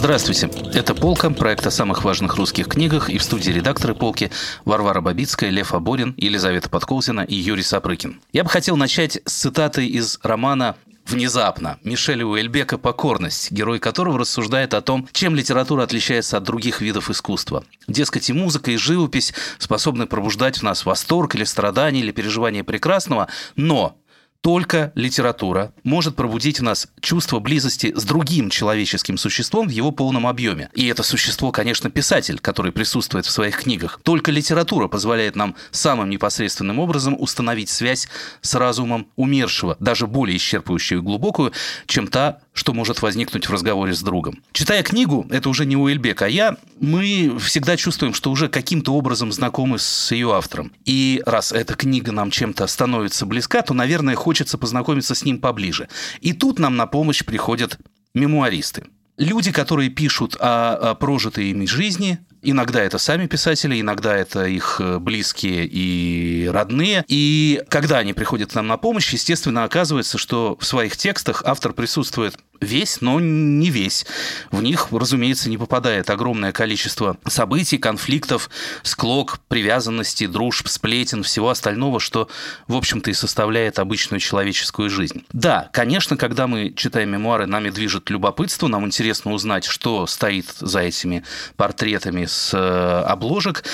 Здравствуйте. Это «Полка», проект о самых важных русских книгах, и в студии редакторы «Полки» Варвара Бабицкая, Лев Аборин, Елизавета Подколзина и Юрий Сапрыкин. Я бы хотел начать с цитаты из романа внезапно Мишеля Уэльбека «Покорность», герой которого рассуждает о том, чем литература отличается от других видов искусства. Дескать, и музыка, и живопись способны пробуждать в нас восторг или страдание, или переживание прекрасного, но только литература может пробудить в нас чувство близости с другим человеческим существом в его полном объеме. И это существо, конечно, писатель, который присутствует в своих книгах. Только литература позволяет нам самым непосредственным образом установить связь с разумом умершего, даже более исчерпывающую и глубокую, чем та, что может возникнуть в разговоре с другом. Читая книгу, это уже не Уэльбек, а я, мы всегда чувствуем, что уже каким-то образом знакомы с ее автором. И раз эта книга нам чем-то становится близка, то, наверное, хочется познакомиться с ним поближе. И тут нам на помощь приходят мемуаристы. Люди, которые пишут о, о прожитой ими жизни, Иногда это сами писатели, иногда это их э, близкие и родные. И когда они приходят к нам на помощь, естественно, оказывается, что в своих текстах автор присутствует весь, но не весь. В них, разумеется, не попадает огромное количество событий, конфликтов, склок, привязанности, дружб, сплетен, всего остального, что, в общем-то, и составляет обычную человеческую жизнь. Да, конечно, когда мы читаем мемуары, нами движет любопытство, нам интересно узнать, что стоит за этими портретами с э, обложек,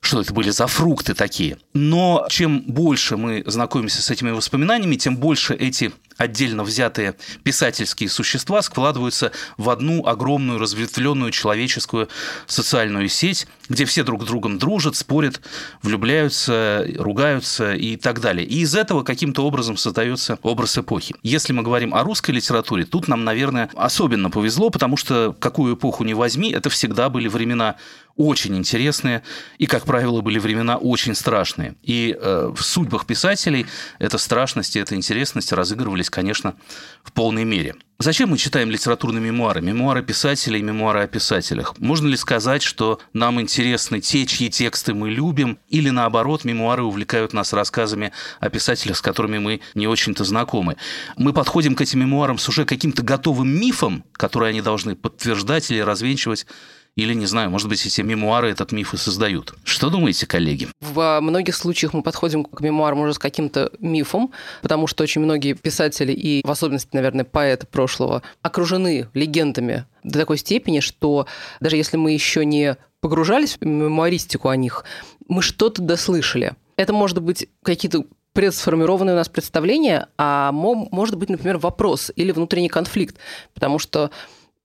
что это были за фрукты такие. Но чем больше мы знакомимся с этими воспоминаниями, тем больше эти отдельно взятые писательские существа складываются в одну огромную разветвленную человеческую социальную сеть, где все друг с другом дружат, спорят, влюбляются, ругаются и так далее. И из этого каким-то образом создается образ эпохи. Если мы говорим о русской литературе, тут нам, наверное, особенно повезло, потому что какую эпоху не возьми, это всегда были времена очень интересные и, как правило, были времена очень страшные. И э, в судьбах писателей эта страшность и эта интересность разыгрывались, конечно, в полной мере. Зачем мы читаем литературные мемуары? Мемуары писателей мемуары о писателях. Можно ли сказать, что нам интересны те, чьи тексты мы любим, или наоборот, мемуары увлекают нас рассказами о писателях, с которыми мы не очень-то знакомы? Мы подходим к этим мемуарам с уже каким-то готовым мифом, который они должны подтверждать или развенчивать или, не знаю, может быть, эти мемуары этот миф и создают. Что думаете, коллеги? В многих случаях мы подходим к мемуарам уже с каким-то мифом, потому что очень многие писатели и, в особенности, наверное, поэты прошлого окружены легендами до такой степени, что даже если мы еще не погружались в мемуаристику о них, мы что-то дослышали. Это может быть какие-то предсформированные у нас представления, а может быть, например, вопрос или внутренний конфликт, потому что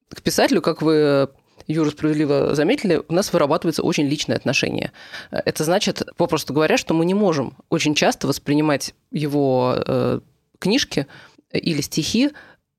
к писателю, как вы Юра справедливо заметили, у нас вырабатывается очень личное отношение. Это значит, попросту говоря, что мы не можем очень часто воспринимать его э, книжки или стихи,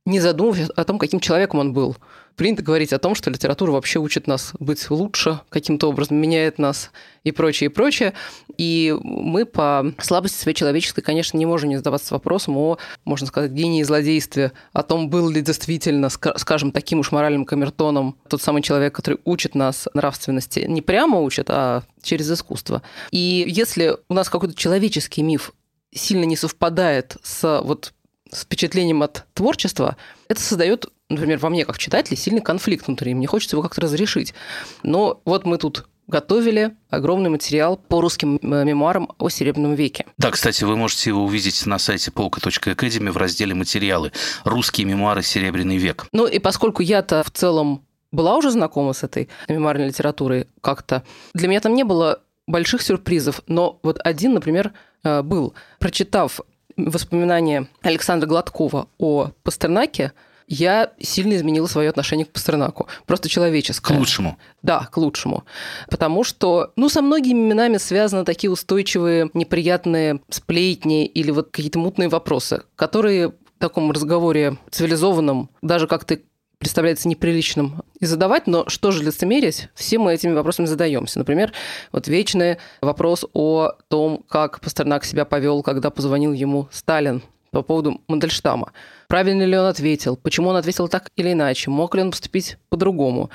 не задумываясь о том, каким человеком он был принято говорить о том, что литература вообще учит нас быть лучше, каким-то образом меняет нас и прочее, и прочее. И мы по слабости своей человеческой, конечно, не можем не задаваться вопросом о, можно сказать, гении и злодействе, о том, был ли действительно, скажем, таким уж моральным камертоном тот самый человек, который учит нас нравственности. Не прямо учит, а через искусство. И если у нас какой-то человеческий миф сильно не совпадает с вот с впечатлением от творчества, это создает например, во мне как читателе сильный конфликт внутри, мне хочется его как-то разрешить. Но вот мы тут готовили огромный материал по русским э, мемуарам о Серебряном веке. Да, кстати, вы можете его увидеть на сайте полка.академи в разделе «Материалы. Русские мемуары Серебряный век». Ну и поскольку я-то в целом была уже знакома с этой мемуарной литературой как-то, для меня там не было больших сюрпризов, но вот один, например, э, был. Прочитав воспоминания Александра Гладкова о Пастернаке, я сильно изменила свое отношение к Пастернаку. Просто человеческое. К лучшему. Да, к лучшему. Потому что, ну, со многими именами связаны такие устойчивые, неприятные сплетни или вот какие-то мутные вопросы, которые в таком разговоре цивилизованном, даже как-то представляется неприличным и задавать, но что же лицемерить? Все мы этими вопросами задаемся. Например, вот вечный вопрос о том, как Пастернак себя повел, когда позвонил ему Сталин по поводу Мандельштама. Правильно ли он ответил? Почему он ответил так или иначе? Мог ли он поступить по-другому?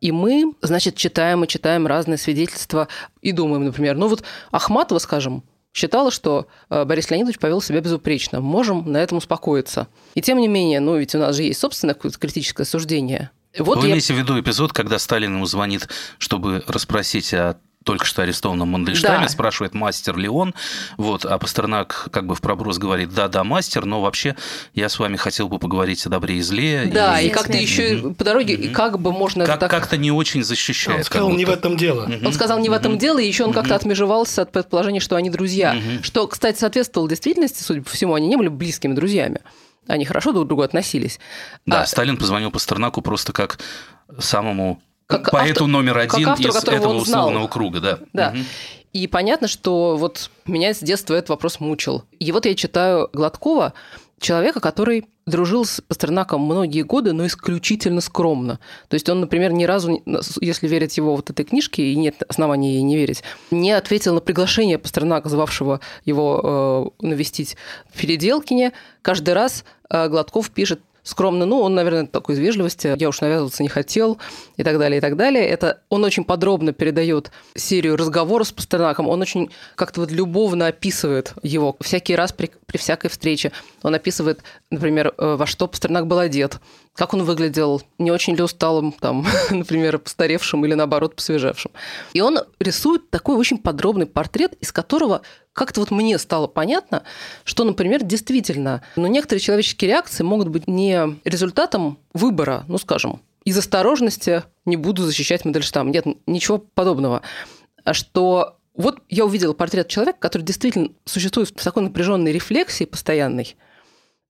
И мы, значит, читаем и читаем разные свидетельства и думаем, например, ну вот Ахматова, скажем, считала, что э, Борис Леонидович повел себя безупречно. Можем на этом успокоиться. И тем не менее, ну ведь у нас же есть собственное какое-то критическое суждение. Вот Вы я... имеете в виду эпизод, когда Сталин ему звонит, чтобы расспросить о только что арестованном Мандельштаме, да. спрашивает, мастер ли он, вот, а Пастернак как бы в проброс говорит, да-да, мастер, но вообще я с вами хотел бы поговорить о добре и зле. Да, и, и как-то еще mm по дороге, mm как бы можно... Как, так... Как-то не очень защищает. Он сказал, не в этом дело. mm Он сказал, не в этом дело, и еще он как-то отмежевался от предположения, что они друзья, что, кстати, соответствовало действительности, судя по всему, они не были близкими друзьями. Они хорошо друг к другу относились. Да, а... Сталин позвонил Пастернаку просто как самому как поэту автор, номер один автор, из этого условного круга, да. Да. Угу. И понятно, что вот меня с детства этот вопрос мучил. И вот я читаю Гладкова, человека, который дружил с Пастернаком многие годы, но исключительно скромно. То есть он, например, ни разу, если верить его вот этой книжке, и нет оснований ей не верить, не ответил на приглашение Пастернака, звавшего его э, навестить в Переделкине. Каждый раз э, Гладков пишет скромно. Ну, он, наверное, такой из вежливости. Я уж навязываться не хотел и так далее, и так далее. Это он очень подробно передает серию разговоров с Пастернаком. Он очень как-то вот любовно описывает его всякий раз при, при всякой встрече. Он описывает, например, э, во что Пастернак был одет, как он выглядел, не очень ли усталым, там, например, постаревшим или, наоборот, посвежевшим. И он рисует такой очень подробный портрет, из которого как-то вот мне стало понятно, что, например, действительно, ну, некоторые человеческие реакции могут быть не результатом выбора, ну, скажем, из осторожности не буду защищать Мандельштам. Нет, ничего подобного. А что вот я увидела портрет человека, который действительно существует в такой напряженной рефлексии постоянной,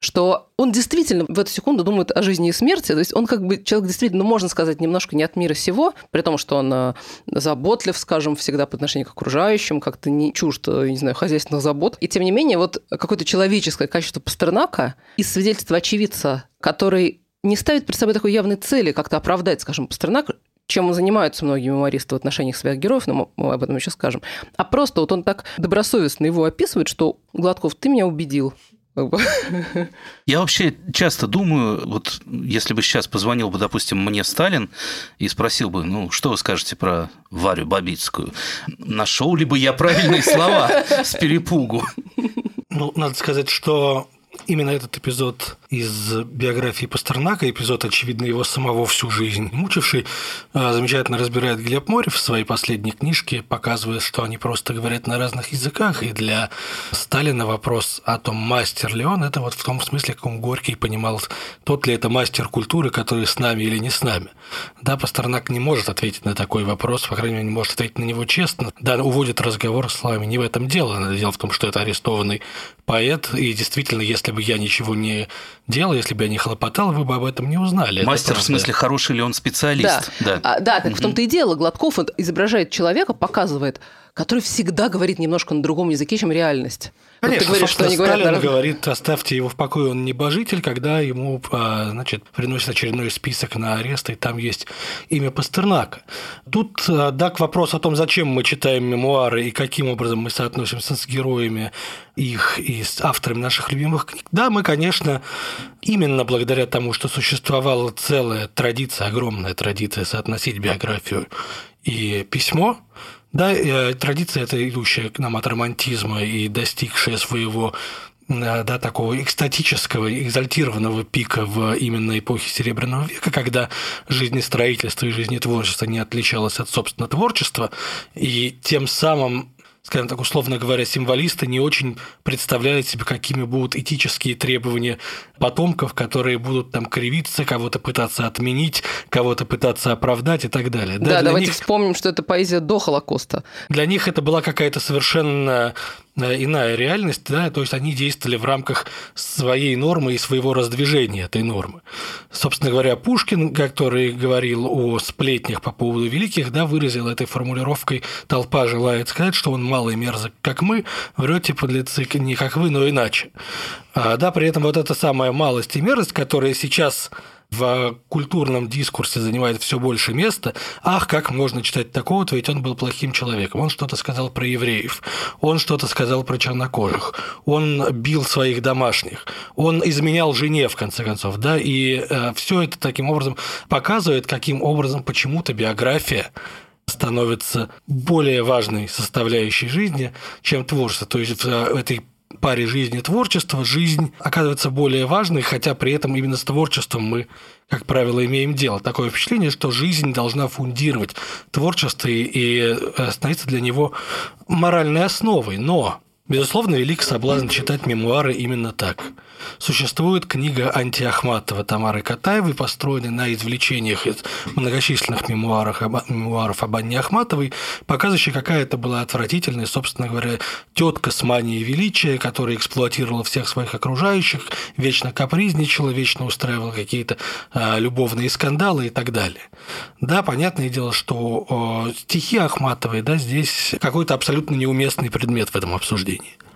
что он действительно в эту секунду думает о жизни и смерти. То есть он как бы человек действительно, ну, можно сказать, немножко не от мира сего, при том, что он э, заботлив, скажем, всегда по отношению к окружающим, как-то не чужд, э, не знаю, хозяйственных забот. И тем не менее, вот какое-то человеческое качество Пастернака из свидетельства очевидца, который не ставит перед собой такой явной цели как-то оправдать, скажем, Пастернак, чем занимаются многие мемористы в отношениях своих героев, но мы об этом еще скажем. А просто вот он так добросовестно его описывает, что Гладков, ты меня убедил. Я вообще часто думаю, вот если бы сейчас позвонил бы, допустим, мне Сталин и спросил бы, ну, что вы скажете про Варю Бабицкую, нашел ли бы я правильные слова с перепугу? Ну, надо сказать, что Именно этот эпизод из биографии Пастернака, эпизод, очевидно, его самого всю жизнь мучивший, а, замечательно разбирает Глеб Морев в своей последней книжке, показывая, что они просто говорят на разных языках, и для Сталина вопрос о том, мастер ли он, это вот в том смысле, каком Горький понимал, тот ли это мастер культуры, который с нами или не с нами. Да, Пастернак не может ответить на такой вопрос, по крайней мере, не может ответить на него честно. Да, уводит разговор словами, не в этом дело. Дело в том, что это арестованный поэт, и действительно, если бы я ничего не делал, если бы я не хлопотал, вы бы об этом не узнали. Мастер в смысле хороший ли он специалист? Да, да, а, да так угу. в том-то и дело. Гладков изображает человека, показывает, который всегда говорит немножко на другом языке, чем реальность. Конечно, вот ты говоришь, что они говорят, Сталин наверное... говорит, оставьте его в покое, он небожитель, когда ему а, значит, приносит очередной список на арест, и там есть имя Пастернака. Тут, а, да, к вопросу о том, зачем мы читаем мемуары и каким образом мы соотносимся с героями их и с авторами наших любимых книг. Да, мы, конечно, именно благодаря тому, что существовала целая традиция, огромная традиция соотносить биографию и письмо, да, э, традиция эта идущая к нам от романтизма и достигшая своего э, да, такого экстатического, экзальтированного пика в именно эпохе Серебряного века, когда жизнестроительство и жизнетворчество не отличалось от собственного творчества, и тем самым скажем так, условно говоря, символисты не очень представляют себе, какими будут этические требования потомков, которые будут там кривиться, кого-то пытаться отменить, кого-то пытаться оправдать и так далее. Да, да давайте них... вспомним, что это поэзия до Холокоста. Для них это была какая-то совершенно иная реальность, да, то есть они действовали в рамках своей нормы и своего раздвижения этой нормы. Собственно говоря, Пушкин, который говорил о сплетнях по поводу великих, да, выразил этой формулировкой «толпа желает сказать, что он малый мерзок, как мы, врете подлецы не как вы, но иначе». А, да, при этом вот эта самая малость и мерзость, которая сейчас в культурном дискурсе занимает все больше места. Ах, как можно читать такого-то, ведь он был плохим человеком. Он что-то сказал про евреев, он что-то сказал про чернокожих, он бил своих домашних, он изменял жене, в конце концов, да, и э, все это таким образом показывает, каким образом почему-то биография становится более важной составляющей жизни, чем творчество. То есть в этой паре жизни и творчества жизнь оказывается более важной, хотя при этом именно с творчеством мы, как правило, имеем дело. Такое впечатление, что жизнь должна фундировать творчество и становиться для него моральной основой. Но Безусловно, велик соблазн читать мемуары именно так. Существует книга Антиахматова Тамары Катаевой, построенная на извлечениях из многочисленных мемуаров, мемуаров об Анне Ахматовой, показывающая, какая это была отвратительная, собственно говоря, тетка с манией величия, которая эксплуатировала всех своих окружающих, вечно капризничала, вечно устраивала какие-то а, любовные скандалы и так далее. Да, понятное дело, что о, стихи Ахматовой, да, здесь какой-то абсолютно неуместный предмет в этом обсуждении.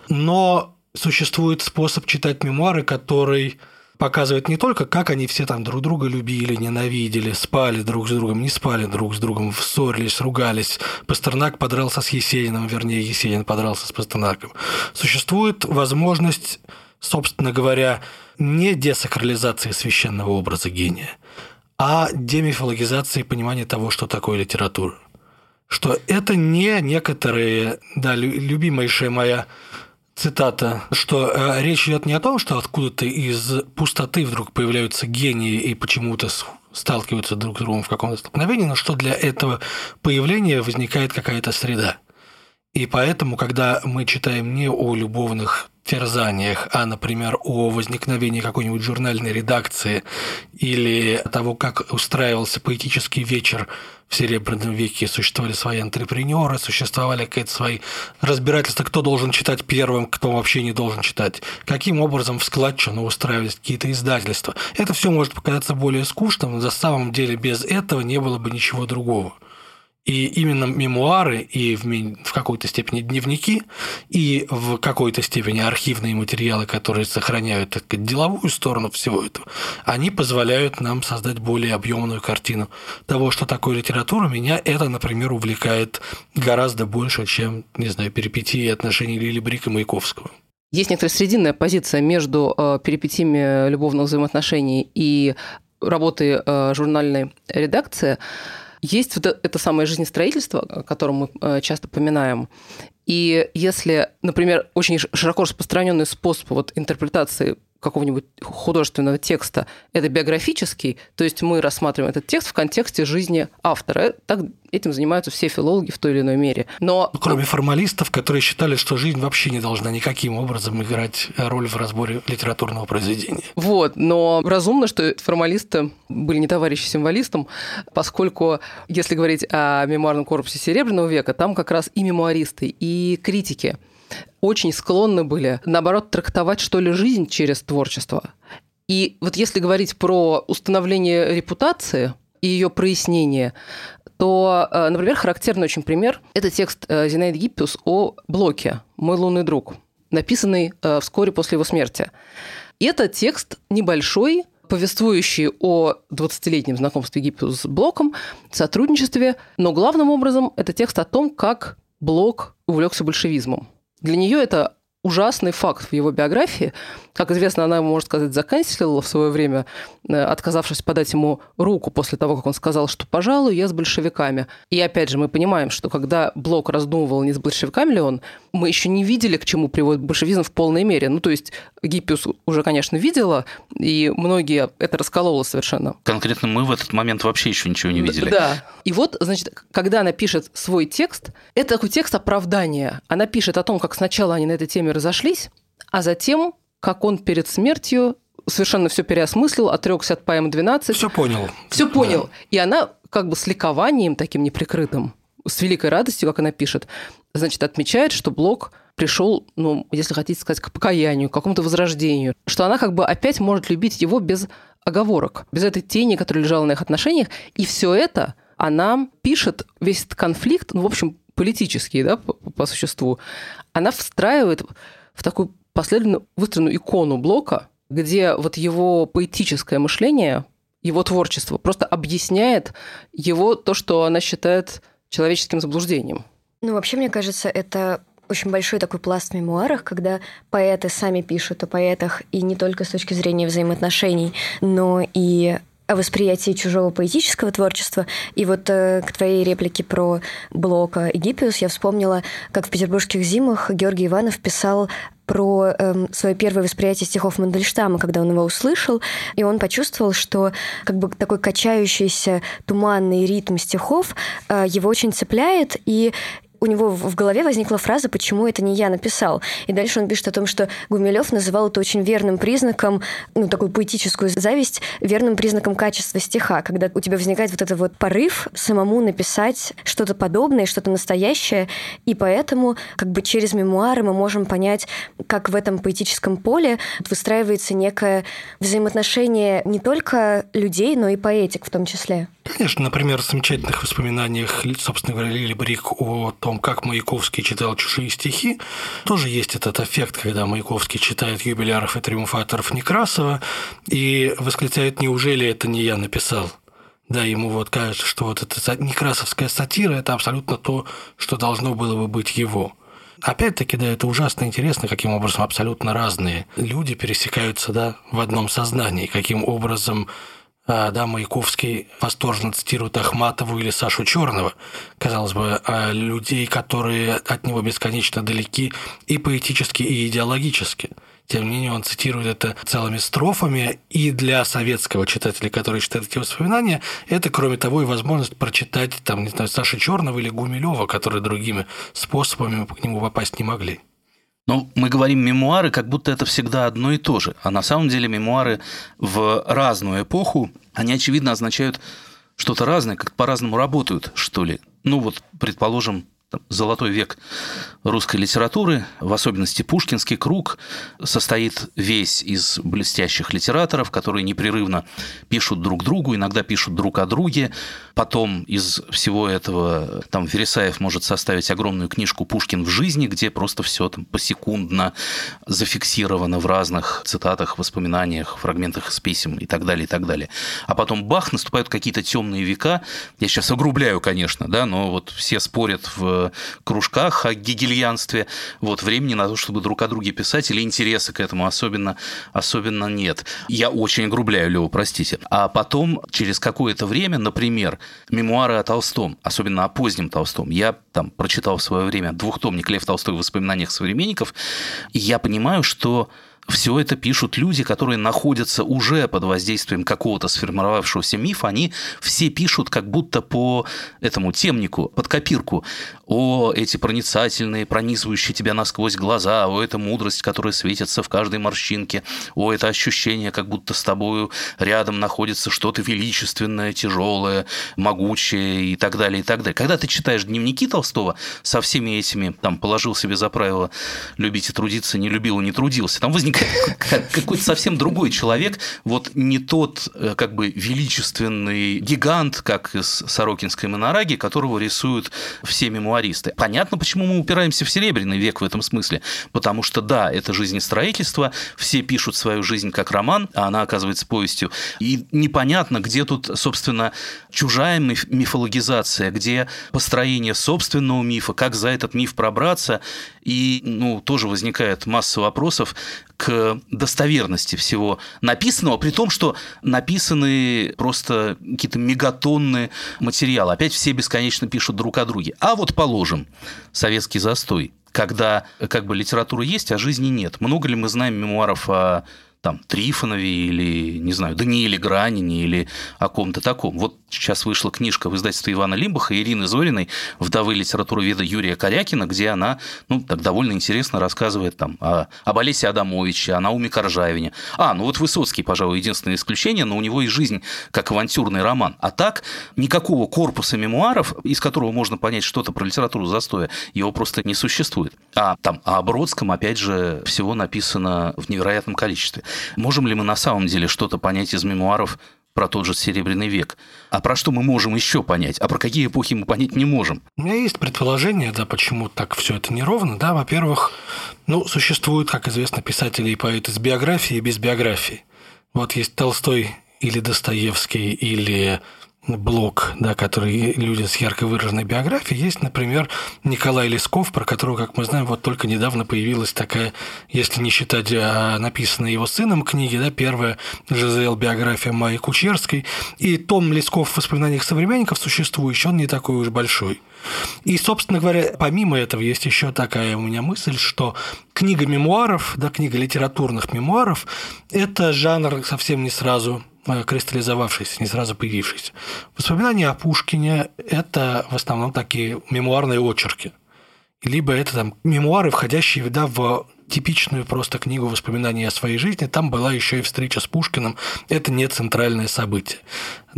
Но существует способ читать мемуары, который показывает не только, как они все там друг друга любили, ненавидели, спали друг с другом, не спали друг с другом, ссорились, ругались. Пастернак подрался с Есениным, вернее, Есенин подрался с Пастернаком. Существует возможность, собственно говоря, не десакрализации священного образа гения, а демифологизации понимания того, что такое литература. Что это не некоторые, да, любимейшая моя цитата, что э, речь идет не о том, что откуда-то из пустоты вдруг появляются гении и почему-то сталкиваются друг с другом в каком-то столкновении, но что для этого появления возникает какая-то среда. И поэтому, когда мы читаем не о любовных терзаниях, а, например, о возникновении какой-нибудь журнальной редакции или того, как устраивался поэтический вечер в Серебряном веке, существовали свои антрепренеры, существовали какие-то свои разбирательства, кто должен читать первым, кто вообще не должен читать, каким образом в складчину устраивались какие-то издательства. Это все может показаться более скучным, но на самом деле без этого не было бы ничего другого. И именно мемуары и в, в какой-то степени дневники, и в какой-то степени архивные материалы, которые сохраняют так деловую сторону всего этого, они позволяют нам создать более объемную картину того, что такое литература. Меня это, например, увлекает гораздо больше, чем, не знаю, перипетии отношений Лили Брика и Маяковского. Есть некоторая срединная позиция между э, перипетиями любовных взаимоотношений и работой э, журнальной редакции – есть вот это самое жизнестроительство, о котором мы э, часто поминаем. И если, например, очень широко распространенный способ вот интерпретации какого-нибудь художественного текста это биографический, то есть мы рассматриваем этот текст в контексте жизни автора. Так этим занимаются все филологи в той или иной мере. Но... Ну, кроме формалистов, которые считали, что жизнь вообще не должна никаким образом играть роль в разборе литературного произведения. Вот, но разумно, что формалисты были не товарищи символистам, поскольку, если говорить о мемуарном корпусе Серебряного века, там как раз и мемуаристы, и критики очень склонны были, наоборот, трактовать, что ли, жизнь через творчество. И вот если говорить про установление репутации и ее прояснение, то, э, например, характерный очень пример – это текст э, Зинаиды Гиппиус о Блоке «Мой лунный друг», написанный э, вскоре после его смерти. И это текст небольшой, повествующий о 20-летнем знакомстве Гиппиус с Блоком, сотрудничестве, но главным образом это текст о том, как Блок увлекся большевизмом. Для нее это ужасный факт в его биографии. Как известно, она, можно сказать, заканчивала в свое время, э, отказавшись подать ему руку после того, как он сказал, что, пожалуй, я с большевиками. И опять же, мы понимаем, что когда Блок раздумывал, не с большевиками ли он, мы еще не видели, к чему приводит большевизм в полной мере. Ну, то есть Гиппиус уже, конечно, видела, и многие это раскололо совершенно. Конкретно мы в этот момент вообще еще ничего не видели. Да. И вот, значит, когда она пишет свой текст, это такой текст оправдания. Она пишет о том, как сначала они на этой теме разошлись, а затем, как он перед смертью совершенно все переосмыслил, отрекся от поэмы 12. Все понял. Все понял. Да. И она как бы с ликованием таким неприкрытым, с великой радостью, как она пишет, значит, отмечает, что Блок пришел, ну, если хотите сказать, к покаянию, к какому-то возрождению, что она как бы опять может любить его без оговорок, без этой тени, которая лежала на их отношениях, и все это она пишет весь этот конфликт, ну, в общем, политический, да, по, по существу, она встраивает в такую последовательно выстроенную икону Блока, где вот его поэтическое мышление, его творчество просто объясняет его то, что она считает человеческим заблуждением. Ну, вообще, мне кажется, это очень большой такой пласт в мемуарах, когда поэты сами пишут о поэтах, и не только с точки зрения взаимоотношений, но и о восприятии чужого поэтического творчества. И вот э, к твоей реплике про Блока и Гиппиус я вспомнила, как в «Петербургских зимах» Георгий Иванов писал про эм, свое первое восприятие стихов Мандельштама, когда он его услышал, и он почувствовал, что как бы такой качающийся туманный ритм стихов э, его очень цепляет, и у него в голове возникла фраза «почему это не я написал?». И дальше он пишет о том, что Гумилев называл это очень верным признаком, ну, такую поэтическую зависть, верным признаком качества стиха, когда у тебя возникает вот этот вот порыв самому написать что-то подобное, что-то настоящее, и поэтому как бы через мемуары мы можем понять, как в этом поэтическом поле выстраивается некое взаимоотношение не только людей, но и поэтик в том числе. Конечно, например, в замечательных воспоминаниях, собственно говоря, Лили Брик о том, как Маяковский читал чужие стихи, тоже есть этот эффект, когда Маяковский читает юбиляров и триумфаторов Некрасова и восклицает «Неужели это не я написал?» Да, ему вот кажется, что вот эта некрасовская сатира – это абсолютно то, что должно было бы быть его. Опять-таки, да, это ужасно интересно, каким образом абсолютно разные люди пересекаются да, в одном сознании, каким образом а, да, Маяковский восторженно цитирует Ахматову или Сашу Черного, казалось бы, а, людей, которые от него бесконечно далеки и поэтически, и идеологически. Тем не менее, он цитирует это целыми строфами, и для советского читателя, который читает эти воспоминания, это, кроме того, и возможность прочитать, там, не знаю, Саши Черного или Гумилева, которые другими способами к нему попасть не могли. Ну, мы говорим мемуары, как будто это всегда одно и то же. А на самом деле мемуары в разную эпоху, они, очевидно, означают что-то разное, как по-разному работают, что ли. Ну вот, предположим, там, золотой век русской литературы, в особенности Пушкинский круг, состоит весь из блестящих литераторов, которые непрерывно пишут друг другу, иногда пишут друг о друге. Потом из всего этого там Вересаев может составить огромную книжку «Пушкин в жизни», где просто все там посекундно зафиксировано в разных цитатах, воспоминаниях, фрагментах из писем и так далее, и так далее. А потом бах, наступают какие-то темные века. Я сейчас огрубляю, конечно, да, но вот все спорят в кружках о гегельянстве, вот времени на то, чтобы друг о друге писать, или интереса к этому особенно, особенно нет. Я очень огрубляю, Лева, простите. А потом, через какое-то время, например, мемуары о Толстом, особенно о позднем Толстом, я там прочитал в свое время двухтомник Лев Толстой в воспоминаниях современников, и я понимаю, что все это пишут люди, которые находятся уже под воздействием какого-то сформировавшегося мифа, они все пишут как будто по этому темнику, под копирку. О, эти проницательные, пронизывающие тебя насквозь глаза, о, эта мудрость, которая светится в каждой морщинке, о, это ощущение, как будто с тобою рядом находится что-то величественное, тяжелое, могучее и так далее, и так далее. Когда ты читаешь дневники Толстого со всеми этими, там, положил себе за правило любить и трудиться, не любил и не трудился, там возникает какой-то совсем другой человек, вот не тот э, как бы величественный гигант, как из Сорокинской монораги, которого рисуют все мемуаристы. Понятно, почему мы упираемся в Серебряный век в этом смысле, потому что да, это жизнестроительство, все пишут свою жизнь как роман, а она оказывается повестью, и непонятно, где тут, собственно, чужая мифологизация, где построение собственного мифа, как за этот миф пробраться, и ну, тоже возникает масса вопросов, к достоверности всего написанного, при том, что написаны просто какие-то мегатонны материалы. Опять все бесконечно пишут друг о друге. А вот положим, советский застой, когда как бы литература есть, а жизни нет. Много ли мы знаем мемуаров о там, Трифонове или, не знаю, Данииле Гранине или о ком-то таком. Вот сейчас вышла книжка в издательстве Ивана Лимбаха Ирины Зориной «Вдовы литературоведа Юрия Корякина», где она ну, так довольно интересно рассказывает там, о, об Олесе Адамовиче, о Науме Коржавине. А, ну вот Высоцкий, пожалуй, единственное исключение, но у него и жизнь как авантюрный роман. А так никакого корпуса мемуаров, из которого можно понять что-то про литературу застоя, его просто не существует. А там о Бродском, опять же, всего написано в невероятном количестве. Можем ли мы на самом деле что-то понять из мемуаров про тот же Серебряный век. А про что мы можем еще понять? А про какие эпохи мы понять не можем? У меня есть предположение, да, почему так все это неровно. Да, во-первых, ну, существуют, как известно, писатели и поэты с биографией и без биографии. Вот есть Толстой или Достоевский, или блок, да, который люди с ярко выраженной биографией. Есть, например, Николай Лесков, про которого, как мы знаем, вот только недавно появилась такая, если не считать а, написанной его сыном книги, да, первая ЖЗЛ биография Майи Кучерской. И том Лесков в воспоминаниях современников существующий, он не такой уж большой. И, собственно говоря, помимо этого есть еще такая у меня мысль, что книга мемуаров, да, книга литературных мемуаров – это жанр совсем не сразу Кристаллизовавшийся, не сразу появившийся. Воспоминания о Пушкине – это в основном такие мемуарные очерки. Либо это там мемуары, входящие да, в типичную просто книгу воспоминаний о своей жизни. Там была еще и встреча с Пушкиным. Это не центральное событие.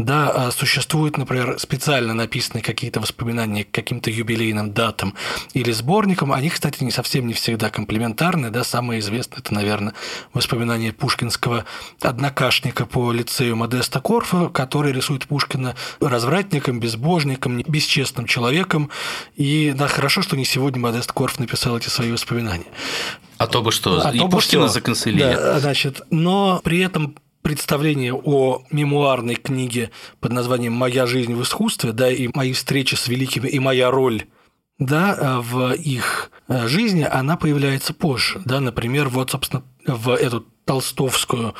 Да, а существуют, например, специально написанные какие-то воспоминания к каким-то юбилейным датам или сборникам. Они, кстати, не совсем не всегда комплементарны. Да, самое известное – это, наверное, воспоминания пушкинского однокашника по лицею Модеста Корфа, который рисует Пушкина развратником, безбожником, бесчестным человеком. И да, хорошо, что не сегодня Модест Корф написал эти свои воспоминания. А то бы что, а и то Пушкина бы заканцелили. Да, значит, но при этом представление о мемуарной книге под названием «Моя жизнь в искусстве», да, и мои встречи с великими, и моя роль да, в их э, жизни, она появляется позже. Да, например, вот, собственно, в эту толстовскую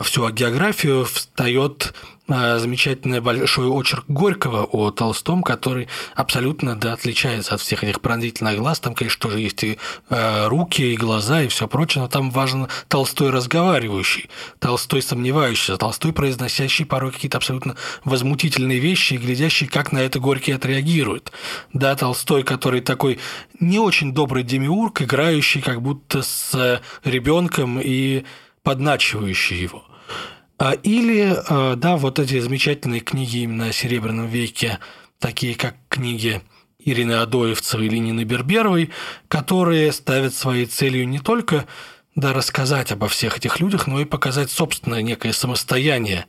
всю географию встает Э, замечательный большой очерк Горького о Толстом, который абсолютно да, отличается от всех этих пронзительных глаз. Там, конечно, тоже есть и э, руки, и глаза, и все прочее, но там важен Толстой разговаривающий, Толстой сомневающийся, Толстой произносящий порой какие-то абсолютно возмутительные вещи и глядящий, как на это Горький отреагирует. Да, Толстой, который такой не очень добрый демиург, играющий как будто с ребенком и подначивающий его – или, а, да, вот эти замечательные книги именно о Серебряном веке, такие как книги Ирины Адоевцевой или Нины Берберовой, которые ставят своей целью не только да, рассказать обо всех этих людях, но и показать собственное некое самостояние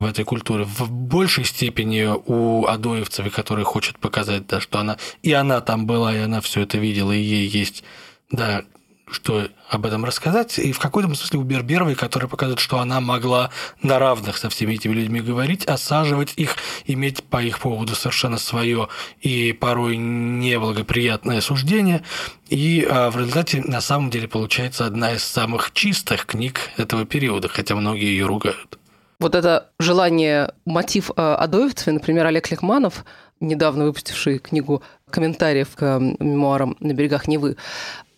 в этой культуре. В большей степени у Адоевцевой, который хочет показать, да, что она и она там была, и она все это видела, и ей есть да, что об этом рассказать, и в какой-то смысле у Берберовой, которая показывает, что она могла на равных со всеми этими людьми говорить, осаживать их, иметь по их поводу совершенно свое и порой неблагоприятное суждение, и а, в результате на самом деле получается одна из самых чистых книг этого периода, хотя многие ее ругают. Вот это желание, мотив а, Адоевцевой, например, Олег Лехманов, недавно выпустивший книгу комментариев к мемуарам «На берегах Невы»,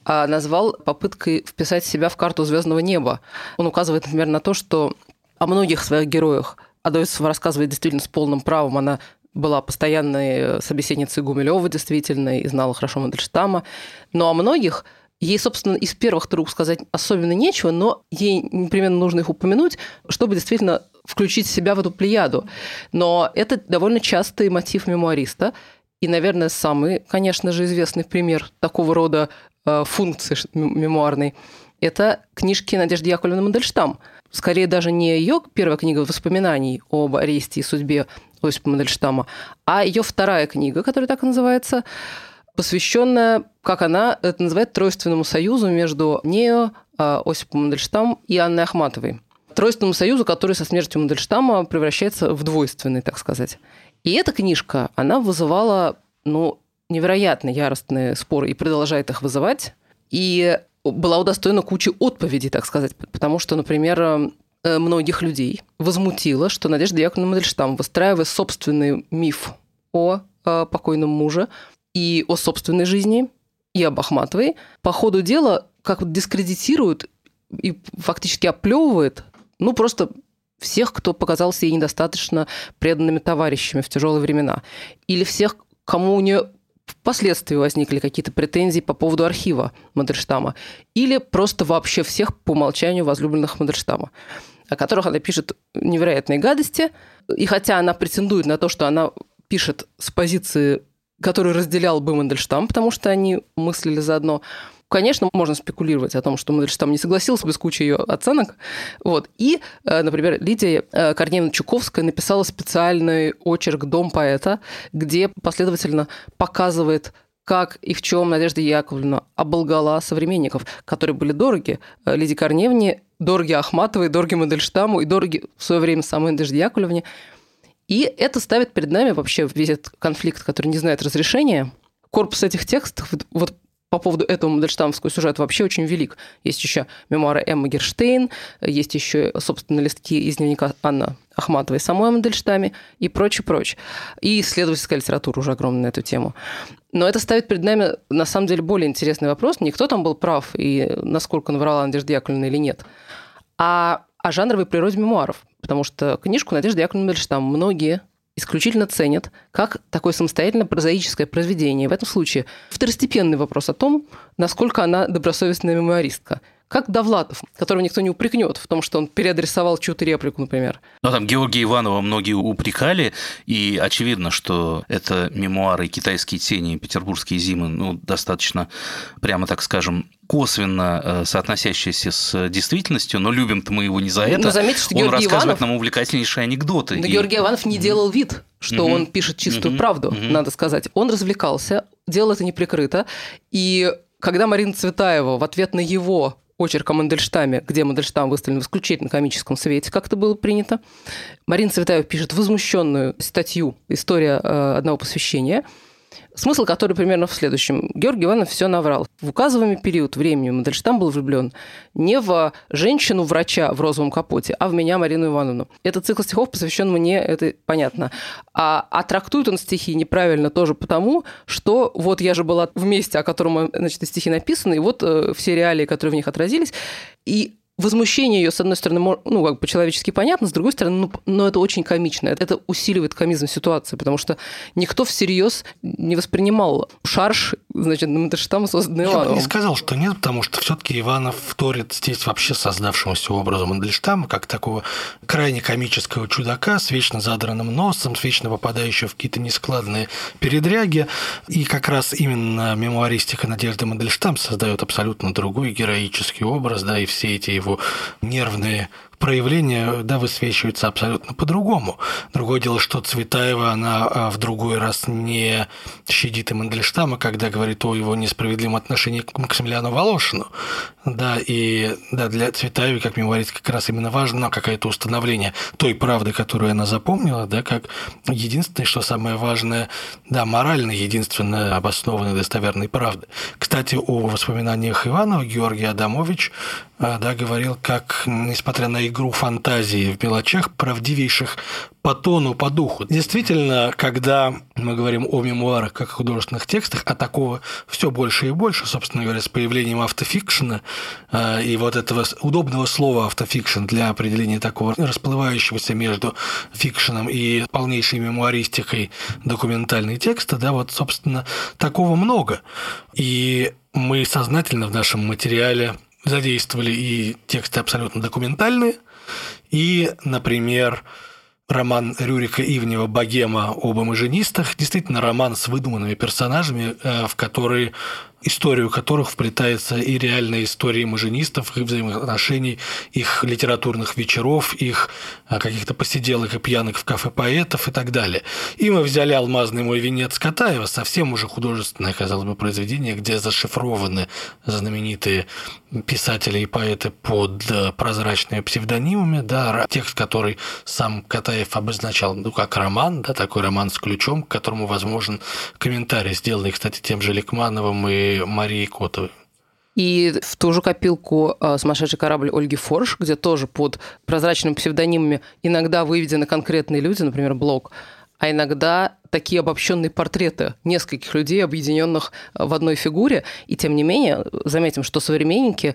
назвал попыткой вписать себя в карту звездного неба. Он указывает, например, на то, что о многих своих героях Адоевцева рассказывает действительно с полным правом. Она была постоянной собеседницей Гумилева действительно и знала хорошо Мандельштама. Но о многих Ей, собственно, из первых труб сказать особенно нечего, но ей непременно нужно их упомянуть, чтобы действительно включить себя в эту плеяду. Но это довольно частый мотив мемуариста. И, наверное, самый, конечно же, известный пример такого рода Э, функции мемуарной, это книжки Надежды Яковлевны Мандельштам. Скорее даже не ее первая книга воспоминаний об аресте и судьбе Осипа Мандельштама, а ее вторая книга, которая так и называется, посвященная, как она это называет, тройственному союзу между нею, э, Осипом Мандельштам и Анной Ахматовой. Тройственному союзу, который со смертью Мандельштама превращается в двойственный, так сказать. И эта книжка, она вызывала ну, невероятно яростные споры и продолжает их вызывать. И была удостоена кучи отповедей, так сказать, потому что, например, э, многих людей возмутило, что Надежда Яковлевна Мандельштам, выстраивая собственный миф о э, покойном муже и о собственной жизни, и об Ахматовой, по ходу дела как дискредитирует и фактически оплевывает, ну, просто всех, кто показался ей недостаточно преданными товарищами в тяжелые времена. Или всех, кому у нее впоследствии возникли какие-то претензии по поводу архива Мандельштама, или просто вообще всех по умолчанию возлюбленных Мандельштама, о которых она пишет невероятные гадости. И хотя она претендует на то, что она пишет с позиции, которую разделял бы Мандельштам, потому что они мыслили заодно, Конечно, можно спекулировать о том, что Мандельштам не согласился без кучи ее оценок. Вот. И, э, например, Лидия э, Корнеевна Чуковская написала специальный очерк «Дом поэта», где последовательно показывает как и в чем Надежда Яковлевна оболгала современников, которые были дороги э, Лидии Корневне, дороги Ахматовой, дороги Мандельштаму и дороги в свое время самой Надежде Яковлевне. И это ставит перед нами вообще весь этот конфликт, который не знает разрешения. Корпус этих текстов, вот по поводу этого Мандельштамовского сюжета вообще очень велик. Есть еще мемуары Эммы Герштейн, есть еще, собственно, листки из дневника Анны Ахматовой самой о Мандельштаме и прочее, прочее. И исследовательская литература уже огромная на эту тему. Но это ставит перед нами, на самом деле, более интересный вопрос. Не кто там был прав и насколько наврала Надежда Яковлевна или нет, а о жанровой природе мемуаров. Потому что книжку Надежды Яковлевны Мандельштам многие исключительно ценят как такое самостоятельно прозаическое произведение. В этом случае второстепенный вопрос о том, насколько она добросовестная мемуаристка. Как Довлатов, которого никто не упрекнет в том, что он переадресовал чью-то реплику, например. Ну, там Георгия Иванова многие упрекали, и очевидно, что это мемуары «Китайские тени» «Петербургские зимы», ну, достаточно, прямо так скажем, косвенно э, соотносящийся с действительностью, но любим-то мы его не за это. Но заметьте, что он Георгий рассказывает Иванов... нам увлекательнейшие анекдоты. Но и... Георгий Иванов не делал вид, что mm-hmm. он пишет чистую mm-hmm. правду, mm-hmm. надо сказать. Он развлекался, делал это неприкрыто, и когда Марина Цветаева в ответ на его очерк о Мандельштаме, где Мандельштам выставлен в исключительно комическом свете, как это было принято. Марина Цветаева пишет возмущенную статью «История э, одного посвящения», Смысл который примерно в следующем. Георгий Иванов все наврал. В указываемый период времени Мандельштам был влюблен не в женщину-врача в розовом капоте, а в меня, Марину Ивановну. Этот цикл стихов посвящен мне, это понятно. А, а трактует он стихи неправильно тоже потому, что вот я же была в месте, о котором значит, стихи написаны, и вот э, все реалии, которые в них отразились. И возмущение ее, с одной стороны, ну, как по-человечески понятно, с другой стороны, ну, но это очень комично. Это усиливает комизм ситуации, потому что никто всерьез не воспринимал шарш, значит, Мандельштама, созданный Ивановым. Я бы не сказал, что нет, потому что все таки Иванов вторит здесь вообще создавшемуся образу Мандельштама, как такого крайне комического чудака с вечно задранным носом, с вечно попадающего в какие-то нескладные передряги. И как раз именно мемуаристика Надежды Мандельштам создает абсолютно другой героический образ, да, и все эти его нервные проявления, да, высвечиваются абсолютно по-другому. Другое дело, что Цветаева, она а, в другой раз не щадит и Мандельштама, когда говорит о его несправедливом отношении к Максимилиану Волошину. Да, и да, для Цветаевой, как мемуарист, как раз именно важно какое-то установление той правды, которую она запомнила, да, как единственное, что самое важное, да, морально единственное обоснованной достоверной правды. Кстати, о воспоминаниях Иванова Георгий Адамович да, говорил, как, несмотря на игру фантазии в мелочах, правдивейших по тону, по духу. Действительно, когда мы говорим о мемуарах как о художественных текстах, а такого все больше и больше, собственно говоря, с появлением автофикшена э, и вот этого удобного слова автофикшн для определения такого расплывающегося между фикшеном и полнейшей мемуаристикой документальной текста, да, вот, собственно, такого много. И мы сознательно в нашем материале задействовали и тексты абсолютно документальные, и, например, роман Рюрика Ивнева «Богема об имажинистах», действительно роман с выдуманными персонажами, э, в который историю которых вплетается и реальная история маженистов, их взаимоотношений, их литературных вечеров, их а, каких-то посиделок и пьянок в кафе поэтов и так далее. И мы взяли «Алмазный мой венец» Катаева, совсем уже художественное, казалось бы, произведение, где зашифрованы знаменитые писатели и поэты под э, прозрачными псевдонимами, да, текст, который сам Катаев обозначал, ну, как роман, да, такой роман с ключом, к которому возможен комментарий, сделанный, кстати, тем же Ликмановым и Марии Котовой. И в ту же копилку а, «Сумасшедший корабль» Ольги Форш, где тоже под прозрачными псевдонимами иногда выведены конкретные люди, например, Блок, а иногда такие обобщенные портреты нескольких людей, объединенных а, в одной фигуре. И тем не менее, заметим, что современники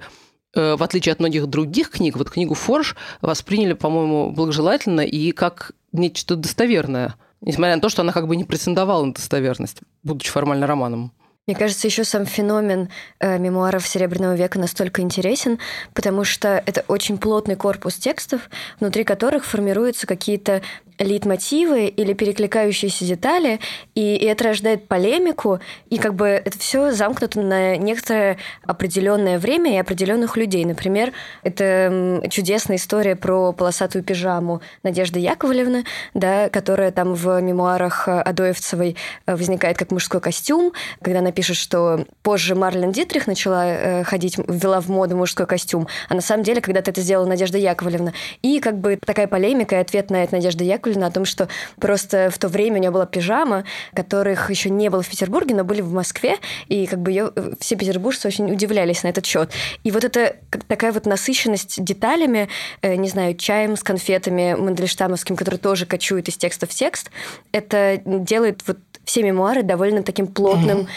э, в отличие от многих других книг, вот книгу Форш восприняли, по-моему, благожелательно и как нечто достоверное, несмотря на то, что она как бы не претендовала на достоверность, будучи формально романом. Мне кажется, еще сам феномен э, мемуаров Серебряного века настолько интересен, потому что это очень плотный корпус текстов, внутри которых формируются какие-то лейтмотивы или перекликающиеся детали, и, и это рождает полемику, и как бы это все замкнуто на некоторое определенное время и определенных людей. Например, это чудесная история про полосатую пижаму Надежды Яковлевны, да, которая там в мемуарах Адоевцевой э, возникает как мужской костюм, когда она пишет, что позже Марлен Дитрих начала э, ходить, ввела в моду мужской костюм, а на самом деле когда-то это сделала Надежда Яковлевна. И как бы такая полемика и ответ на это Надежда Яковлевна о том, что просто в то время у нее была пижама, которых еще не было в Петербурге, но были в Москве, и как бы ее э, все петербуржцы очень удивлялись на этот счет. И вот это такая вот насыщенность деталями, э, не знаю, чаем с конфетами мандельштамовским, который тоже кочует из текста в текст, это делает вот все мемуары довольно таким плотным, mm-hmm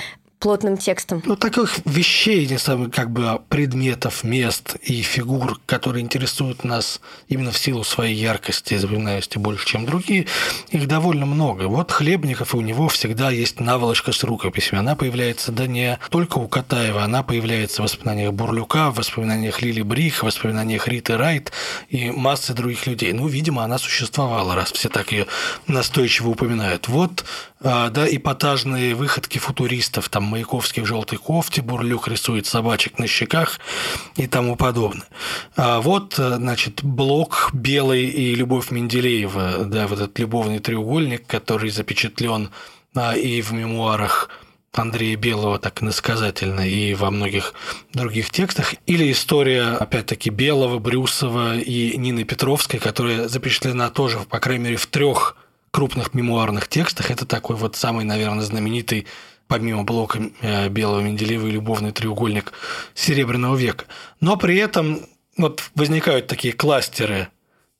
плотным текстом. Ну, таких вещей, не самых как бы предметов, мест и фигур, которые интересуют нас именно в силу своей яркости и запоминаемости больше, чем другие, их довольно много. Вот Хлебников, и у него всегда есть наволочка с рукописями. Она появляется, да не только у Катаева, она появляется в воспоминаниях Бурлюка, в воспоминаниях Лили Брих, в воспоминаниях Риты Райт и массы других людей. Ну, видимо, она существовала, раз все так ее настойчиво упоминают. Вот а, да, эпатажные выходки футуристов, там Маяковский в желтой кофте, Бурлюк рисует собачек на щеках и тому подобное. А вот, значит, блок белый и Любовь Менделеева, да, вот этот любовный треугольник, который запечатлен а, и в мемуарах Андрея Белого так иносказательно и во многих других текстах, или история, опять-таки, Белого, Брюсова и Нины Петровской, которая запечатлена тоже, по крайней мере, в трех крупных мемуарных текстах. Это такой вот самый, наверное, знаменитый помимо блока э, Белого Менделеева и любовный треугольник Серебряного века. Но при этом вот возникают такие кластеры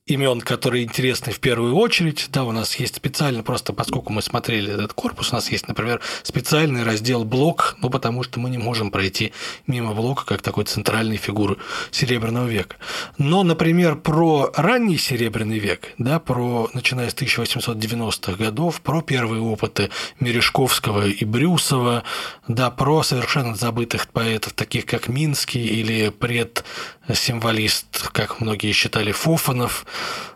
имен, которые интересны в первую очередь. Да, у нас есть специально, просто поскольку мы смотрели этот корпус, у нас есть, например, специальный раздел блок, ну, потому что мы не можем пройти мимо блока как такой центральной фигуры Серебряного века. Но, например, про ранний Серебряный век, да, про, начиная с 1890-х годов, про первые опыты Мережковского и Брюсова, да, про совершенно забытых поэтов, таких как Минский или предсимволист, как многие считали, Фофанов,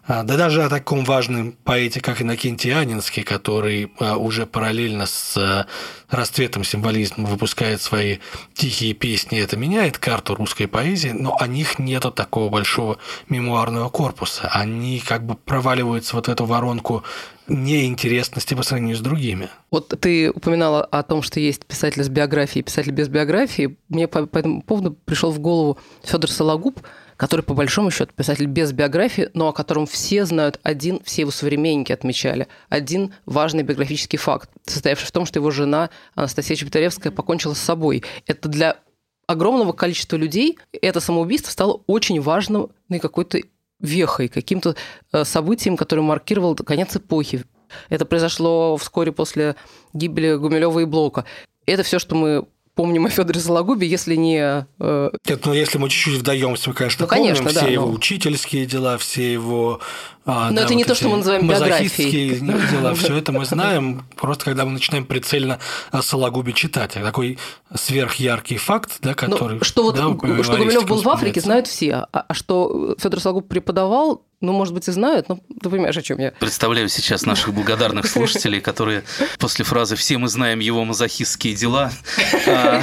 а, да даже о таком важном поэте, как Иннокентий Анинский, который а, уже параллельно с а, расцветом символизма выпускает свои тихие песни, это меняет карту русской поэзии, но о них нету такого большого мемуарного корпуса. Они как бы проваливаются вот в эту воронку неинтересности по сравнению с другими. Вот ты упоминала о том, что есть писатель с биографией и писатель без биографии. Мне по, по этому поводу пришел в голову Федор Сологуб, который, по большому счету, писатель без биографии, но о котором все знают один, все его современники отмечали, один важный биографический факт, состоявший в том, что его жена Анастасия Чеботаревская покончила с собой. Это для огромного количества людей это самоубийство стало очень важным ну, какой-то вехой, каким-то э, событием, которое маркировало конец эпохи. Это произошло вскоре после гибели Гумилева и Блока. Это все, что мы помним о Федоре Сологубе, если не... Э... Нет, ну если мы чуть-чуть вдаемся, мы, конечно, ну, конечно помним да, все но... его учительские дела, все его а, Но да, это вот не то, что мы называем биографией. дела, все это мы знаем, просто когда мы начинаем прицельно о Сологубе читать. Такой сверхяркий факт, да, ну, который... Ну, что, вот, да, что Гумилев был в Африке, знают все. А, а что Федор Сологуб преподавал, ну, может быть, и знают, но ты понимаешь, о чем я. Представляю сейчас наших благодарных слушателей, которые после фразы «все мы знаем его мазохистские дела» а,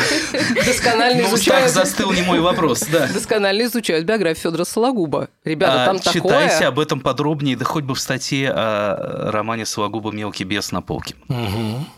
досконально изучают... так застыл не мой вопрос, да. Досконально изучают биографию Федора Сологуба. Ребята, там такое... Читайте об этом подробнее, да хоть бы в статье о романе Сологуба «Мелкий бес» на полке.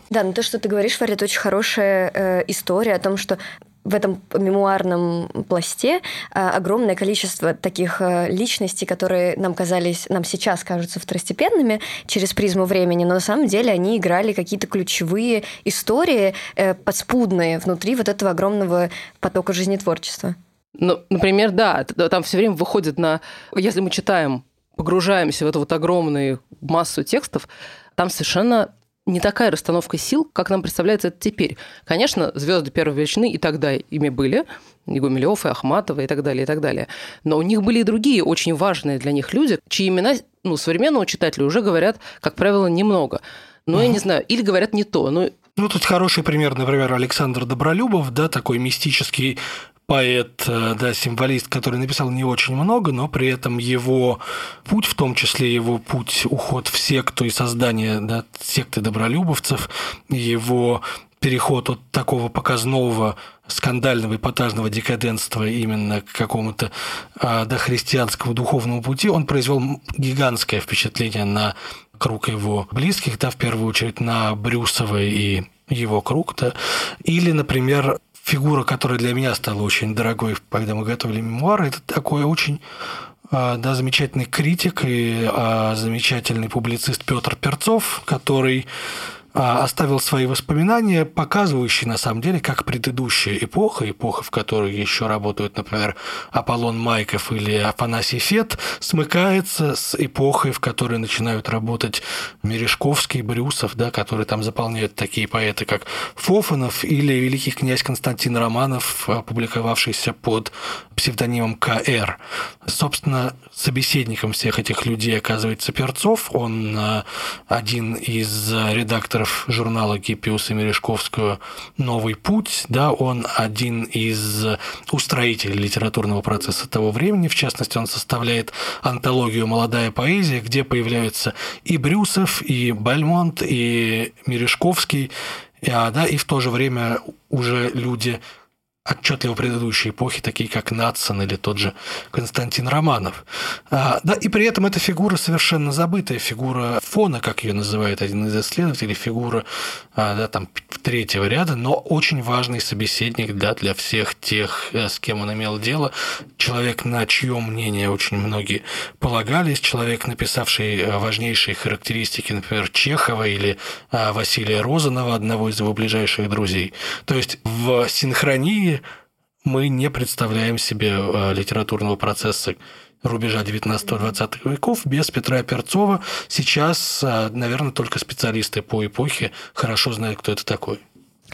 Да, ну то, что ты говоришь, Фарид, очень хорошая э, история о том, что в этом мемуарном пласте а, огромное количество таких а, личностей, которые нам казались, нам сейчас кажутся второстепенными через призму времени, но на самом деле они играли какие-то ключевые истории э, подспудные внутри вот этого огромного потока жизнетворчества. Ну, например, да, там все время выходит на... Если мы читаем, погружаемся в эту вот огромную массу текстов, там совершенно не такая расстановка сил, как нам представляется это теперь. Конечно, звезды первой величины и тогда ими были, и Гумилев, и Ахматова, и так далее, и так далее. Но у них были и другие очень важные для них люди, чьи имена ну, современного читателя уже говорят, как правило, немного. Но угу. я не знаю, или говорят не то. Ну, ну, тут хороший пример, например, Александр Добролюбов, да, такой мистический поэт, э, да, символист, который написал не очень много, но при этом его путь, в том числе его путь, уход в секту и создание да, секты добролюбовцев, его переход от такого показного скандального эпатажного декаденства именно к какому-то а, дохристианскому духовному пути, он произвел гигантское впечатление на круг его близких, да, в первую очередь на Брюсова и его круг, да. Или, например, фигура, которая для меня стала очень дорогой, когда мы готовили мемуары, это такой очень а, да, замечательный критик и а, замечательный публицист Петр Перцов, который оставил свои воспоминания, показывающие на самом деле, как предыдущая эпоха, эпоха, в которой еще работают, например, Аполлон Майков или Афанасий Фет, смыкается с эпохой, в которой начинают работать Мережковский, Брюсов, да, которые там заполняют такие поэты, как Фофанов или великий князь Константин Романов, опубликовавшийся под псевдонимом КР. Собственно, собеседником всех этих людей оказывается Перцов. Он э, один из редакторов журнала Гиппиуса Мережковского «Новый путь». Да, он один из устроителей литературного процесса того времени. В частности, он составляет антологию «Молодая поэзия», где появляются и Брюсов, и Бальмонт, и Мережковский, а, да, и в то же время уже люди отчетливо предыдущей эпохи, такие как Натсон или тот же Константин Романов. А, да, и при этом эта фигура совершенно забытая, фигура фона, как ее называет один из исследователей, фигура а, да, там, третьего ряда, но очень важный собеседник да, для всех тех, э, с кем он имел дело, человек, на чье мнение очень многие полагались, человек, написавший э, важнейшие характеристики, например, Чехова или а, Василия Розанова, одного из его ближайших друзей. То есть в синхронии мы не представляем себе э, литературного процесса рубежа 19-20 веков без Петра Перцова. Сейчас, э, наверное, только специалисты по эпохе хорошо знают, кто это такой.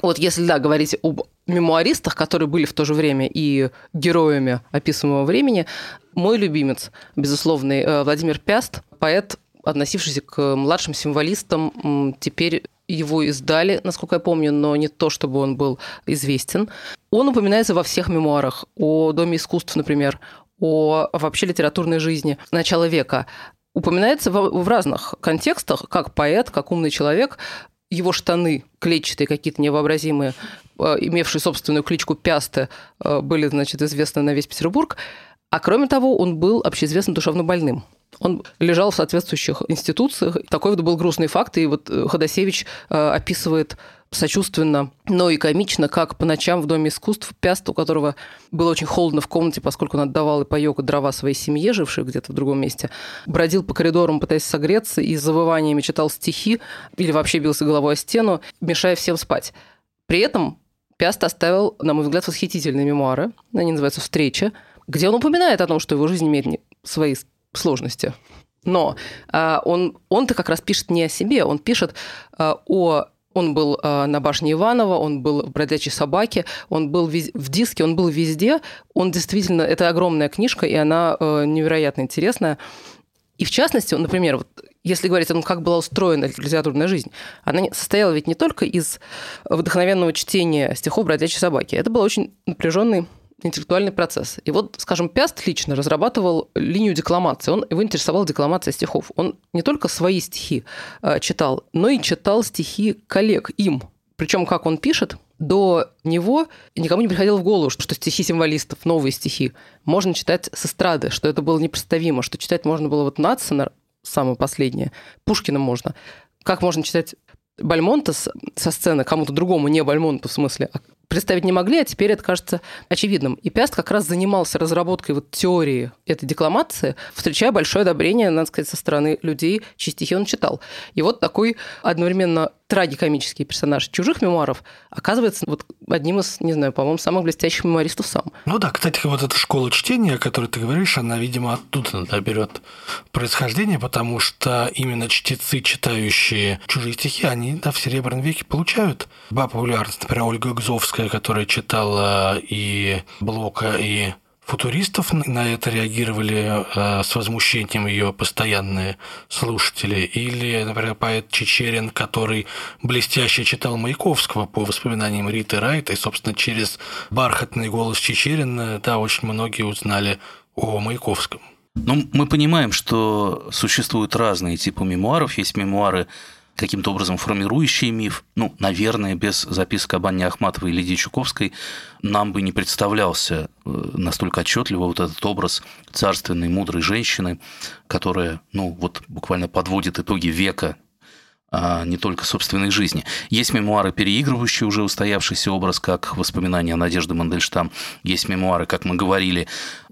Вот если, да, говорить об мемуаристах, которые были в то же время и героями описываемого времени, мой любимец, безусловный, э, Владимир Пяст, поэт, относившийся к младшим символистам, теперь его издали, насколько я помню, но не то, чтобы он был известен. Он упоминается во всех мемуарах о Доме искусств, например, о вообще литературной жизни начала века. Упоминается в, разных контекстах, как поэт, как умный человек, его штаны клетчатые какие-то невообразимые, э, имевшие собственную кличку Пясты, э, были, значит, известны на весь Петербург. А кроме того, он был общеизвестным душевно больным. Он лежал в соответствующих институциях. Такой вот был грустный факт, и вот э, Ходосевич описывает сочувственно, но и комично, как по ночам в Доме искусств Пяст, у которого было очень холодно в комнате, поскольку он отдавал и паёк и дрова своей семье, жившей где-то в другом месте, бродил по коридорам, пытаясь согреться, и завываниями читал стихи или вообще бился головой о стену, мешая всем спать. При этом Пяст оставил, на мой взгляд, восхитительные мемуары, они называются «Встреча», где он упоминает о том, что его жизнь имеет свои сложности. Но а, он, он-то как раз пишет не о себе, он пишет а, о он был э, на башне Иванова, он был в «Бродячей собаке», он был в диске, он был везде. Он действительно... Это огромная книжка, и она э, невероятно интересная. И в частности, например, вот, если говорить о том, как была устроена литературная жизнь, она состояла ведь не только из вдохновенного чтения стихов «Бродячей собаки». Это был очень напряженный интеллектуальный процесс. И вот, скажем, Пяст лично разрабатывал линию декламации. Он, его интересовала декламация стихов. Он не только свои стихи э, читал, но и читал стихи коллег им. Причем, как он пишет, до него никому не приходило в голову, что стихи символистов, новые стихи, можно читать с эстрады, что это было непредставимо, что читать можно было вот Натсона, самое последнее, Пушкина можно. Как можно читать Бальмонта со сцены кому-то другому, не Бальмонту в смысле, а представить не могли, а теперь это кажется очевидным. И Пяст как раз занимался разработкой вот теории этой декламации, встречая большое одобрение, надо сказать, со стороны людей, чьи стихи он читал. И вот такой одновременно трагикомический персонаж чужих мемуаров оказывается вот одним из, не знаю, по-моему, самых блестящих мемуаристов сам. Ну да, кстати, вот эта школа чтения, о которой ты говоришь, она, видимо, оттуда да, берет происхождение, потому что именно чтецы, читающие чужие стихи, они да, в Серебряном веке получают популярность. Например, Ольга Гзовская, которая читала и Блока, и футуристов на это реагировали э, с возмущением ее постоянные слушатели, или, например, поэт Чечерин, который блестяще читал Маяковского по воспоминаниям Риты Райт, и, собственно, через бархатный голос Чечерина, да, очень многие узнали о Маяковском. Ну, мы понимаем, что существуют разные типы мемуаров. Есть мемуары каким-то образом формирующие миф. Ну, наверное, без записок об Анне Ахматовой и Лидии Чуковской нам бы не представлялся э, настолько отчетливо вот этот образ царственной, мудрой женщины, которая, ну, вот буквально подводит итоги века а не только собственной жизни. Есть мемуары, переигрывающие уже устоявшийся образ, как воспоминания Надежды Мандельштам. Есть мемуары, как мы говорили,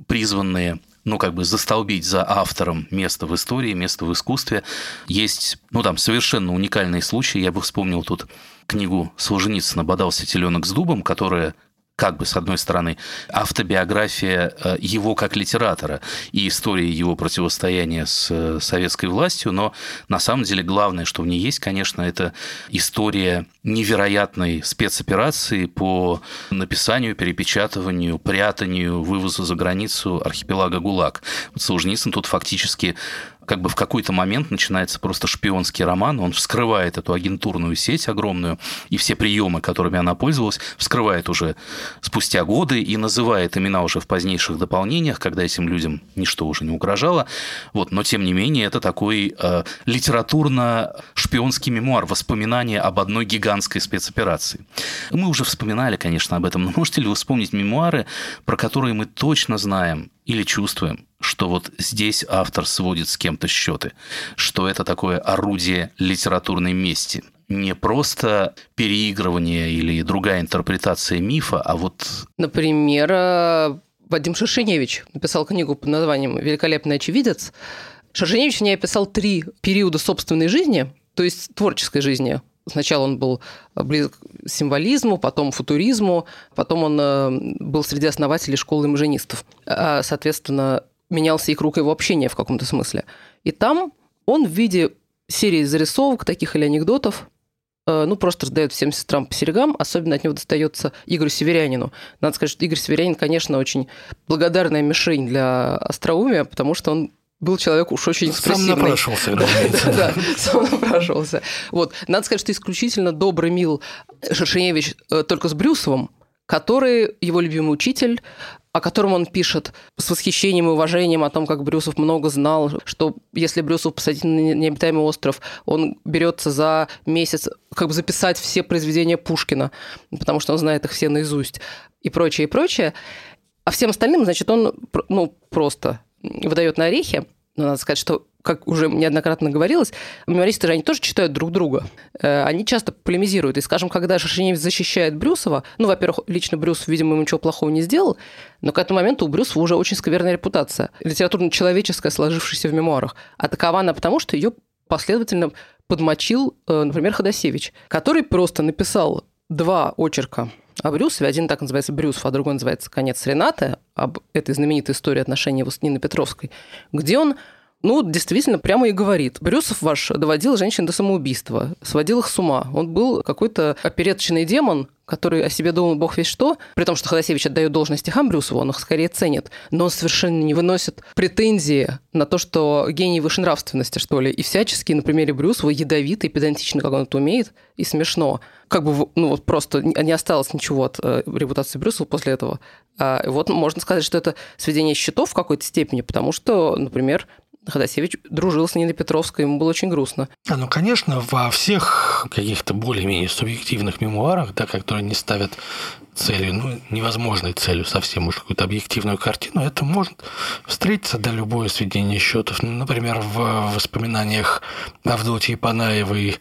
призванные ну, как бы застолбить за автором место в истории, место в искусстве. Есть, ну, там, совершенно уникальные случаи. Я бы вспомнил тут книгу Солженицына «Бодался теленок с дубом», которая как бы, с одной стороны, автобиография э, его как литератора и история его противостояния с э, советской властью, но на самом деле главное, что в ней есть, конечно, это история невероятной спецоперации по написанию, перепечатыванию, прятанию, вывозу за границу архипелага ГУЛАГ. Солженицын тут фактически как бы в какой-то момент начинается просто шпионский роман, он вскрывает эту агентурную сеть огромную и все приемы, которыми она пользовалась, вскрывает уже спустя годы и называет имена уже в позднейших дополнениях, когда этим людям ничто уже не угрожало. Вот, но тем не менее это такой э, литературно-шпионский мемуар, воспоминание об одной гигантской спецоперации. Мы уже вспоминали, конечно, об этом, но можете ли вы вспомнить мемуары, про которые мы точно знаем, или чувствуем, что вот здесь автор сводит с кем-то счеты, что это такое орудие литературной мести. Не просто переигрывание или другая интерпретация мифа, а вот... Например, э, Вадим Шишиневич написал книгу под названием «Великолепный очевидец». Шишиневич в ней описал три периода собственной жизни, то есть творческой жизни. Сначала он был близок к символизму, потом футуризму, потом он э, был среди основателей школы имажинистов. А, соответственно, менялся и круг его общения в каком-то смысле. И там он в виде серии зарисовок, таких или анекдотов, э, ну, просто раздает всем сестрам по серегам, особенно от него достается Игорю Северянину. Надо сказать, что Игорь Северянин, конечно, очень благодарная мишень для остроумия, потому что он был человек уж очень экспрессивный. Сам напрашивался, Да, сам напрашивался. Вот. Надо сказать, что исключительно добрый мил Шершеневич э, только с Брюсовым, который его любимый учитель, о котором он пишет с восхищением и уважением о том, как Брюсов много знал, что если Брюсов посадить на необитаемый остров, он берется за месяц как бы записать все произведения Пушкина, потому что он знает их все наизусть, и прочее, и прочее. А всем остальным, значит, он ну, просто выдает на орехи, но надо сказать, что как уже неоднократно говорилось, мемористы же они тоже читают друг друга. Э, они часто полемизируют. И, скажем, когда Шишиневич защищает Брюсова, ну, во-первых, лично Брюсов, видимо, ему ничего плохого не сделал, но к этому моменту у Брюсова уже очень скверная репутация. Литературно-человеческая, сложившаяся в мемуарах. А такова она потому, что ее последовательно подмочил, э, например, Ходосевич, который просто написал два очерка о Брюсове. Один так называется Брюсов, а другой называется «Конец Ренаты», об этой знаменитой истории отношений его с Ниной Петровской, где он ну, действительно, прямо и говорит. Брюсов ваш доводил женщин до самоубийства, сводил их с ума. Он был какой-то опереточный демон, который о себе думал бог весь что, при том, что Ходосевич отдает должность стихам Брюсову, он их скорее ценит, но он совершенно не выносит претензии на то, что гений выше нравственности, что ли, и всячески на примере Брюсова ядовито и педантично, как он это умеет, и смешно. Как бы, ну, вот просто не осталось ничего от э, репутации Брюсова после этого. А вот можно сказать, что это сведение счетов в какой-то степени, потому что, например, Ходосевич дружил с Ниной Петровской, ему было очень грустно. А, ну, конечно, во всех каких-то более-менее субъективных мемуарах, да, которые не ставят целью, ну, невозможной целью совсем уж какую-то объективную картину, это может встретиться, да, любое сведение счетов. Ну, например, в воспоминаниях Авдотьи Панаевой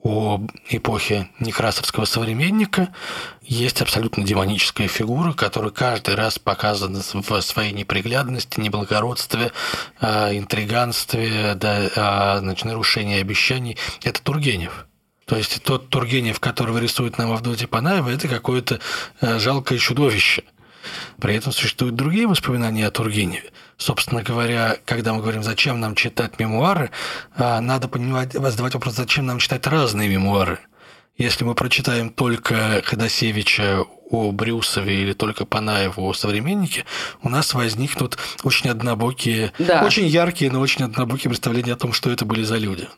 о эпохе некрасовского современника есть абсолютно демоническая фигура, которая каждый раз показана в своей неприглядности, неблагородстве, а, интриганстве, да, а, значит, нарушении обещаний. Это Тургенев. То есть тот Тургенев, которого рисует нам Авдотья Панаева, это какое-то а, жалкое чудовище. При этом существуют другие воспоминания о Тургеневе – собственно говоря, когда мы говорим, зачем нам читать мемуары, а, надо понимать, задавать вопрос, зачем нам читать разные мемуары. Если мы прочитаем только Ходосевича о Брюсове или только Панаеву о современнике, у нас возникнут очень однобокие, да. очень яркие, но очень однобокие представления о том, что это были за люди.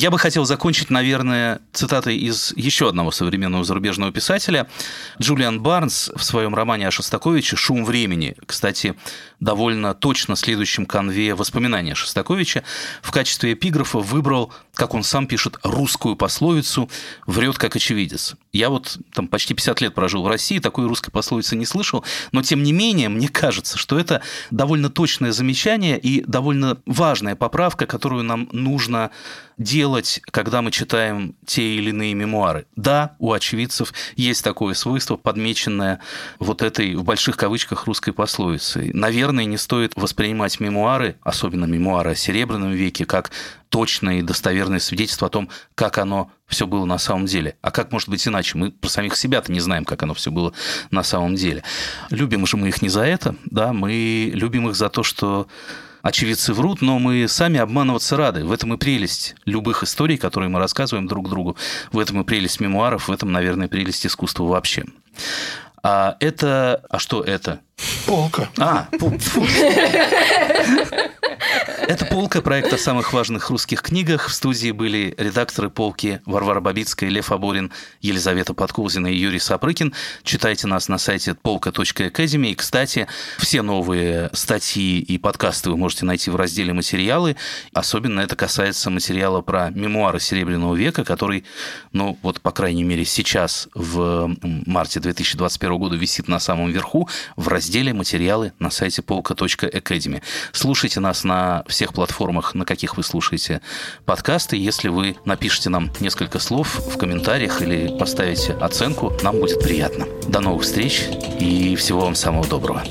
Я бы хотел закончить, наверное, цитатой из еще одного современного зарубежного писателя. Джулиан Барнс в своем романе о Шостаковиче «Шум времени», кстати, довольно точно следующем конве воспоминания Шостаковича, в качестве эпиграфа выбрал, как он сам пишет, русскую пословицу «врет как очевидец». Я вот там почти 50 лет прожил в России, такой русской пословицы не слышал, но тем не менее, мне кажется, что это довольно точное замечание и довольно важная поправка, которую нам нужно делать, когда мы читаем те или иные мемуары. Да, у очевидцев есть такое свойство, подмеченное вот этой, в больших кавычках, русской пословицей. Наверное, не стоит воспринимать мемуары, особенно мемуары о Серебряном веке, как точное и достоверное свидетельство о том, как оно все было на самом деле. А как может быть иначе? Мы про самих себя-то не знаем, как оно все было на самом деле. Любим же мы их не за это, да, мы любим их за то, что очевидцы врут, но мы сами обманываться рады. В этом и прелесть любых историй, которые мы рассказываем друг другу. В этом и прелесть мемуаров, в этом, наверное, прелесть искусства вообще. А это... А что это? Полка. А, фу. Это полка проекта о самых важных русских книгах. В студии были редакторы полки Варвара Бабицкая, Лев Аборин, Елизавета Подколзина и Юрий Сапрыкин. Читайте нас на сайте полка.academy. И, кстати, все новые статьи и подкасты вы можете найти в разделе «Материалы». Особенно это касается материала про мемуары Серебряного века, который, ну, вот, по крайней мере, сейчас, в марте 2021 года, висит на самом верху в разделе «Материалы» на сайте полка.academy. Слушайте нас на всех платформах, на каких вы слушаете подкасты. Если вы напишите нам несколько слов в комментариях или поставите оценку, нам будет приятно. До новых встреч и всего вам самого доброго.